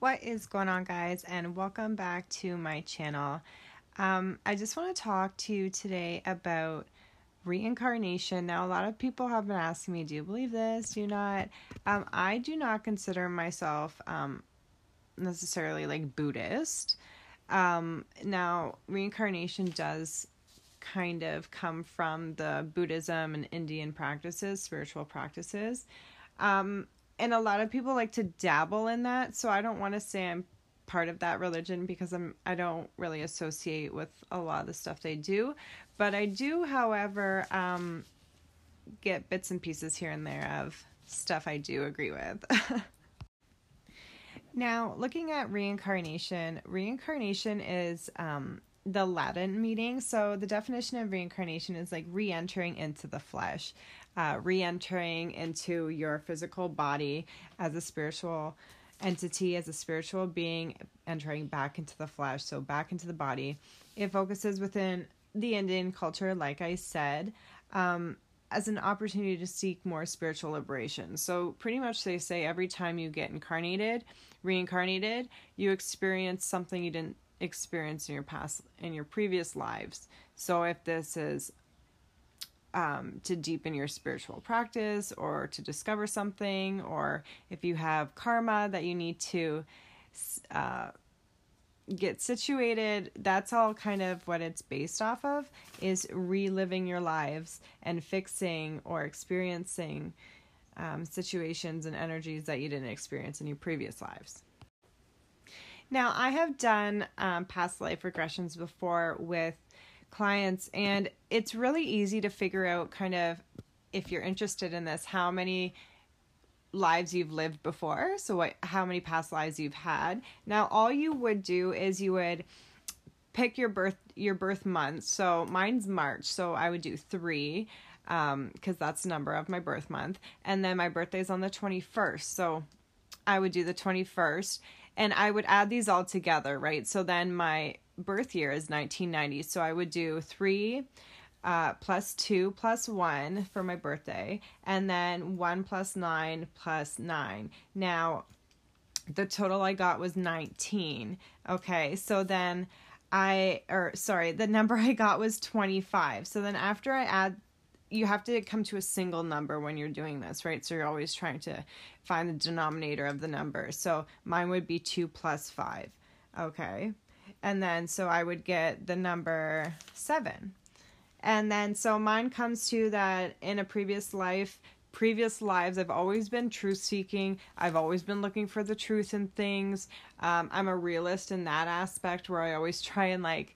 What is going on, guys, and welcome back to my channel. Um, I just want to talk to you today about reincarnation. Now, a lot of people have been asking me, Do you believe this? Do you not? Um, I do not consider myself um, necessarily like Buddhist. Um, now, reincarnation does kind of come from the Buddhism and Indian practices, spiritual practices. Um, and a lot of people like to dabble in that, so I don't want to say I'm part of that religion because I'm I don't really associate with a lot of the stuff they do, but I do, however, um, get bits and pieces here and there of stuff I do agree with. now, looking at reincarnation, reincarnation is um, the Latin meaning. So the definition of reincarnation is like re-entering into the flesh, uh, re-entering into your physical body as a spiritual entity, as a spiritual being, entering back into the flesh, so back into the body. It focuses within the Indian culture, like I said, um, as an opportunity to seek more spiritual liberation. So pretty much they say every time you get incarnated, reincarnated, you experience something you didn't experience in your past in your previous lives. So if this is um, to deepen your spiritual practice or to discover something, or if you have karma that you need to uh, get situated, that's all kind of what it's based off of is reliving your lives and fixing or experiencing um, situations and energies that you didn't experience in your previous lives. Now, I have done um, past life regressions before with clients, and it's really easy to figure out kind of if you're interested in this how many lives you've lived before so what how many past lives you've had now all you would do is you would pick your birth your birth month so mine's march so i would do three um because that's the number of my birth month and then my birthday's on the 21st so i would do the 21st and I would add these all together, right? So then my birth year is 1990. So I would do three uh, plus two plus one for my birthday, and then one plus nine plus nine. Now, the total I got was 19. Okay, so then I, or sorry, the number I got was 25. So then after I add you have to come to a single number when you're doing this, right? So you're always trying to find the denominator of the number. So mine would be 2 plus 5. Okay. And then so I would get the number 7. And then so mine comes to that in a previous life, previous lives, I've always been truth seeking. I've always been looking for the truth in things. Um, I'm a realist in that aspect where I always try and like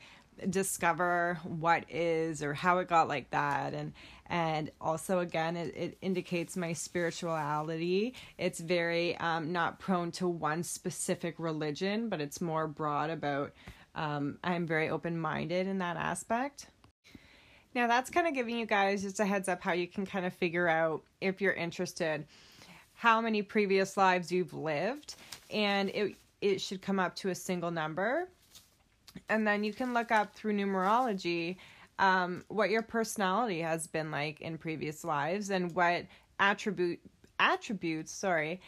discover what is or how it got like that. And and also again it, it indicates my spirituality. It's very um, not prone to one specific religion but it's more broad about um, i'm very open-minded in that aspect. Now that's kind of giving you guys just a heads up how you can kind of figure out if you're interested how many previous lives you've lived and it it should come up to a single number and then you can look up through numerology um, what your personality has been like in previous lives and what attribute attributes sorry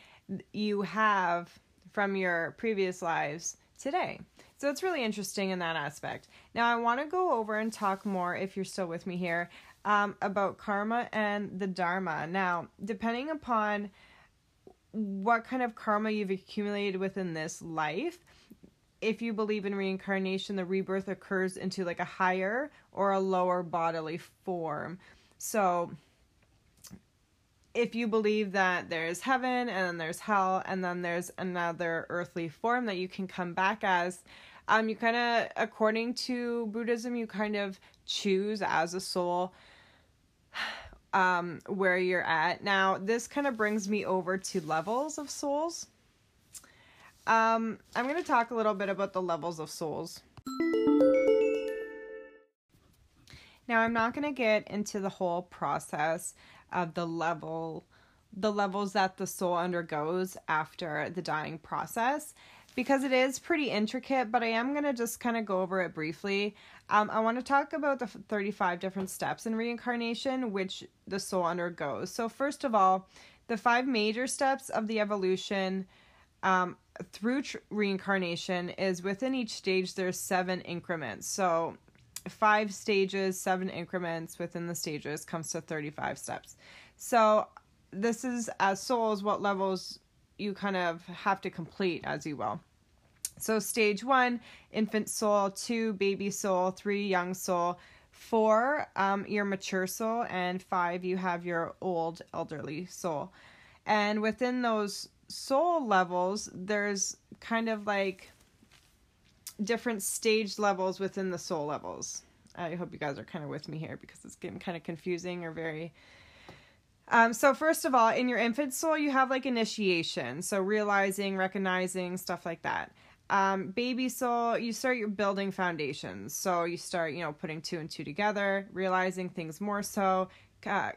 you have from your previous lives today. So it's really interesting in that aspect. Now i want to go over and talk more if you're still with me here um, about karma and the dharma. Now depending upon what kind of karma you've accumulated within this life if you believe in reincarnation, the rebirth occurs into like a higher or a lower bodily form. So, if you believe that there's heaven and then there's hell and then there's another earthly form that you can come back as, um, you kind of, according to Buddhism, you kind of choose as a soul um, where you're at. Now, this kind of brings me over to levels of souls. Um, I'm going to talk a little bit about the levels of souls. Now, I'm not going to get into the whole process of the level the levels that the soul undergoes after the dying process because it is pretty intricate, but I am going to just kind of go over it briefly. Um, I want to talk about the 35 different steps in reincarnation which the soul undergoes. So, first of all, the five major steps of the evolution um, through tr- reincarnation is within each stage there's seven increments. So five stages, seven increments within the stages comes to 35 steps. So this is as souls what levels you kind of have to complete as you will. So stage 1, infant soul, 2 baby soul, 3 young soul, 4 um your mature soul and 5 you have your old elderly soul. And within those soul levels there's kind of like different stage levels within the soul levels. I hope you guys are kind of with me here because it's getting kind of confusing or very. Um, so first of all, in your infant soul, you have like initiation, so realizing, recognizing, stuff like that. Um, baby soul, you start your building foundations. So you start, you know, putting two and two together, realizing things more so, uh,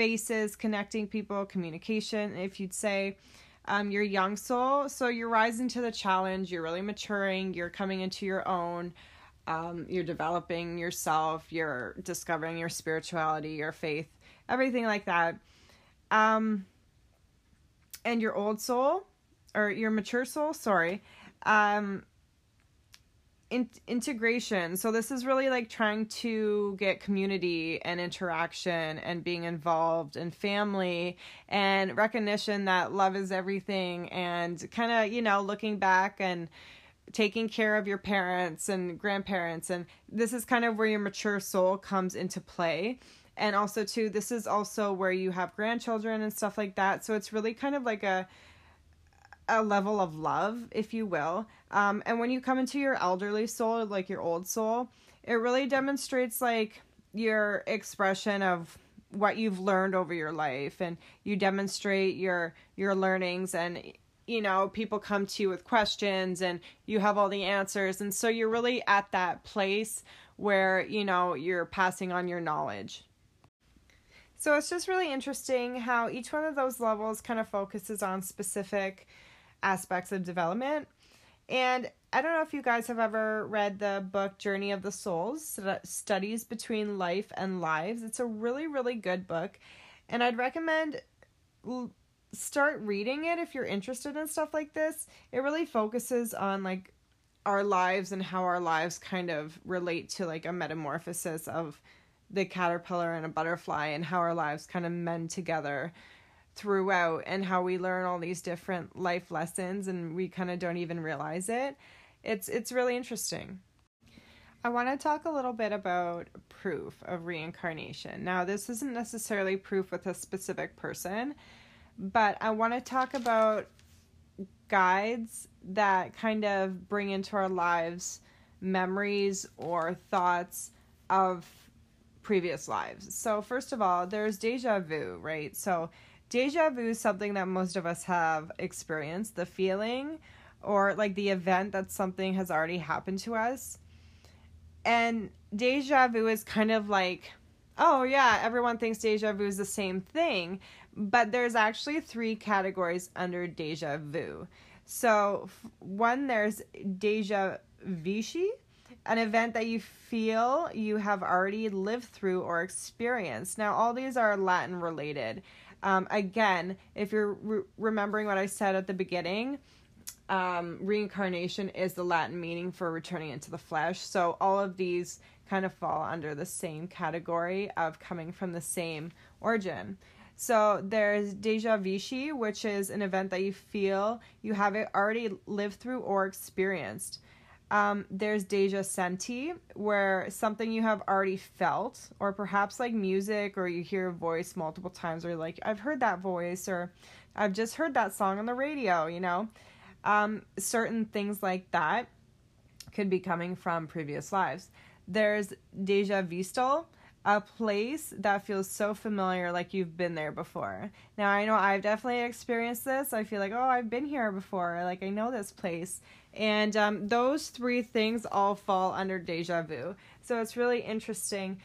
faces, connecting people, communication, if you'd say um, your young soul. So you're rising to the challenge, you're really maturing, you're coming into your own, um, you're developing yourself, you're discovering your spirituality, your faith, everything like that. Um, and your old soul, or your mature soul, sorry, um, in- integration. So this is really like trying to get community and interaction and being involved and family and recognition that love is everything and kind of, you know, looking back and taking care of your parents and grandparents and this is kind of where your mature soul comes into play. And also too, this is also where you have grandchildren and stuff like that. So it's really kind of like a a level of love, if you will. Um, and when you come into your elderly soul, like your old soul, it really demonstrates like your expression of what you've learned over your life. And you demonstrate your your learnings and you know people come to you with questions and you have all the answers. And so you're really at that place where you know you're passing on your knowledge. So it's just really interesting how each one of those levels kind of focuses on specific aspects of development. And I don't know if you guys have ever read the book Journey of the Souls Studies Between Life and Lives. It's a really, really good book. And I'd recommend start reading it if you're interested in stuff like this. It really focuses on like our lives and how our lives kind of relate to like a metamorphosis of the caterpillar and a butterfly and how our lives kind of mend together throughout and how we learn all these different life lessons and we kind of don't even realize it. It's it's really interesting. I want to talk a little bit about proof of reincarnation. Now, this isn't necessarily proof with a specific person, but I want to talk about guides that kind of bring into our lives memories or thoughts of previous lives. So, first of all, there's deja vu, right? So, deja vu is something that most of us have experienced the feeling or like the event that something has already happened to us. And deja vu is kind of like, oh yeah, everyone thinks deja vu is the same thing, but there's actually three categories under deja vu. So, one, there's deja vichy, an event that you feel you have already lived through or experienced. Now, all these are Latin related. Um, again, if you're re- remembering what I said at the beginning, um, reincarnation is the Latin meaning for returning into the flesh. So all of these kind of fall under the same category of coming from the same origin. So there's deja vichy, which is an event that you feel you have already lived through or experienced. Um, there's deja senti, where something you have already felt, or perhaps like music, or you hear a voice multiple times, or like, I've heard that voice, or I've just heard that song on the radio, you know? Um, certain things like that could be coming from previous lives. There's deja vistal, a place that feels so familiar, like you've been there before. Now, I know I've definitely experienced this. I feel like, oh, I've been here before. Like, I know this place. And um, those three things all fall under deja vu. So it's really interesting.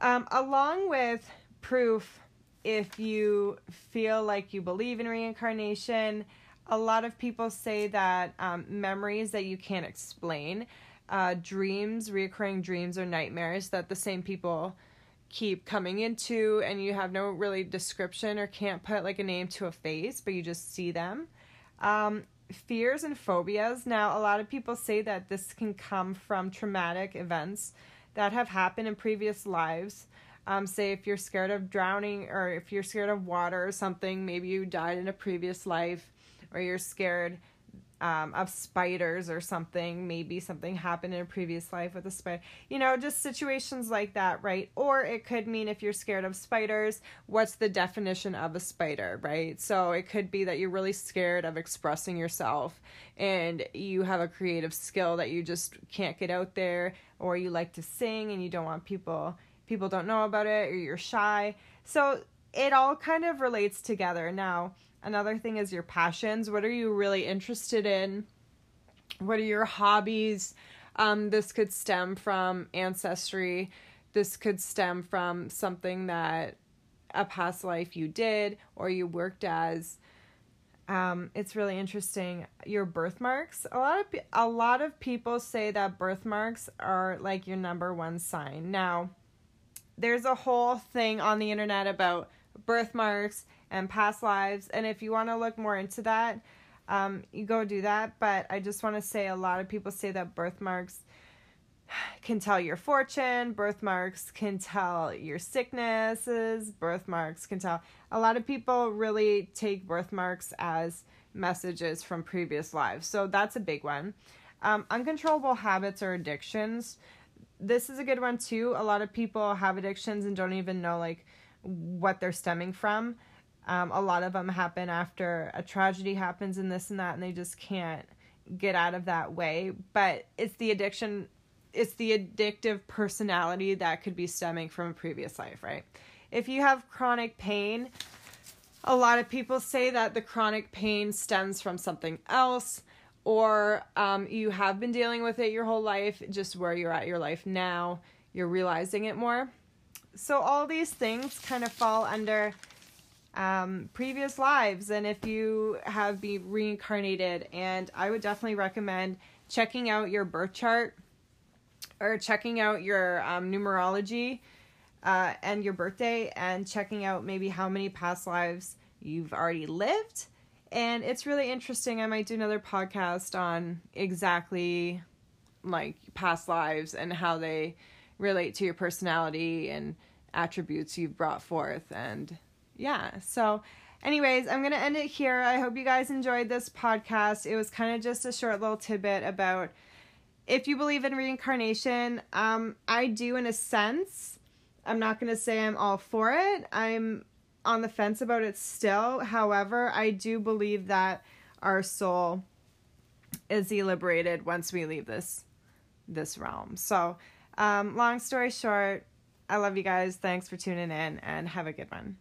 Um, along with proof, if you feel like you believe in reincarnation, a lot of people say that um, memories that you can't explain, uh, dreams, reoccurring dreams, or nightmares that the same people keep coming into, and you have no really description or can't put like a name to a face, but you just see them. Um, fears and phobias. Now, a lot of people say that this can come from traumatic events that have happened in previous lives. Um, say if you're scared of drowning or if you're scared of water or something, maybe you died in a previous life, or you're scared um, of spiders or something. Maybe something happened in a previous life with a spider. You know, just situations like that, right? Or it could mean if you're scared of spiders, what's the definition of a spider, right? So it could be that you're really scared of expressing yourself and you have a creative skill that you just can't get out there, or you like to sing and you don't want people people don't know about it, or you're shy. So it all kind of relates together. Now, Another thing is your passions. What are you really interested in? What are your hobbies? Um, this could stem from ancestry. This could stem from something that a past life you did or you worked as. Um, it's really interesting. Your birthmarks. A lot of a lot of people say that birthmarks are like your number one sign. Now, there's a whole thing on the internet about birthmarks and past lives. And if you want to look more into that, um, you go do that. But I just want to say a lot of people say that birthmarks can tell your fortune, birthmarks can tell your sicknesses, birthmarks can tell. A lot of people really take birthmarks as messages from previous lives. So that's a big one. Um, uncontrollable habits or addictions. This is a good one too. A lot of people have addictions and don't even know like what they're stemming from. Um, a lot of them happen after a tragedy happens and this and that, and they just can't get out of that way. But it's the addiction, it's the addictive personality that could be stemming from a previous life, right? If you have chronic pain, a lot of people say that the chronic pain stems from something else, or um, you have been dealing with it your whole life, just where you're at your life now, you're realizing it more. So, all these things kind of fall under um, previous lives and if you have been reincarnated. And I would definitely recommend checking out your birth chart or checking out your um, numerology uh, and your birthday and checking out maybe how many past lives you've already lived. And it's really interesting. I might do another podcast on exactly like past lives and how they relate to your personality and attributes you've brought forth and yeah. So, anyways, I'm going to end it here. I hope you guys enjoyed this podcast. It was kind of just a short little tidbit about if you believe in reincarnation. Um, I do in a sense. I'm not going to say I'm all for it. I'm on the fence about it still. However, I do believe that our soul is liberated once we leave this this realm. So, um, long story short, I love you guys. Thanks for tuning in and have a good one.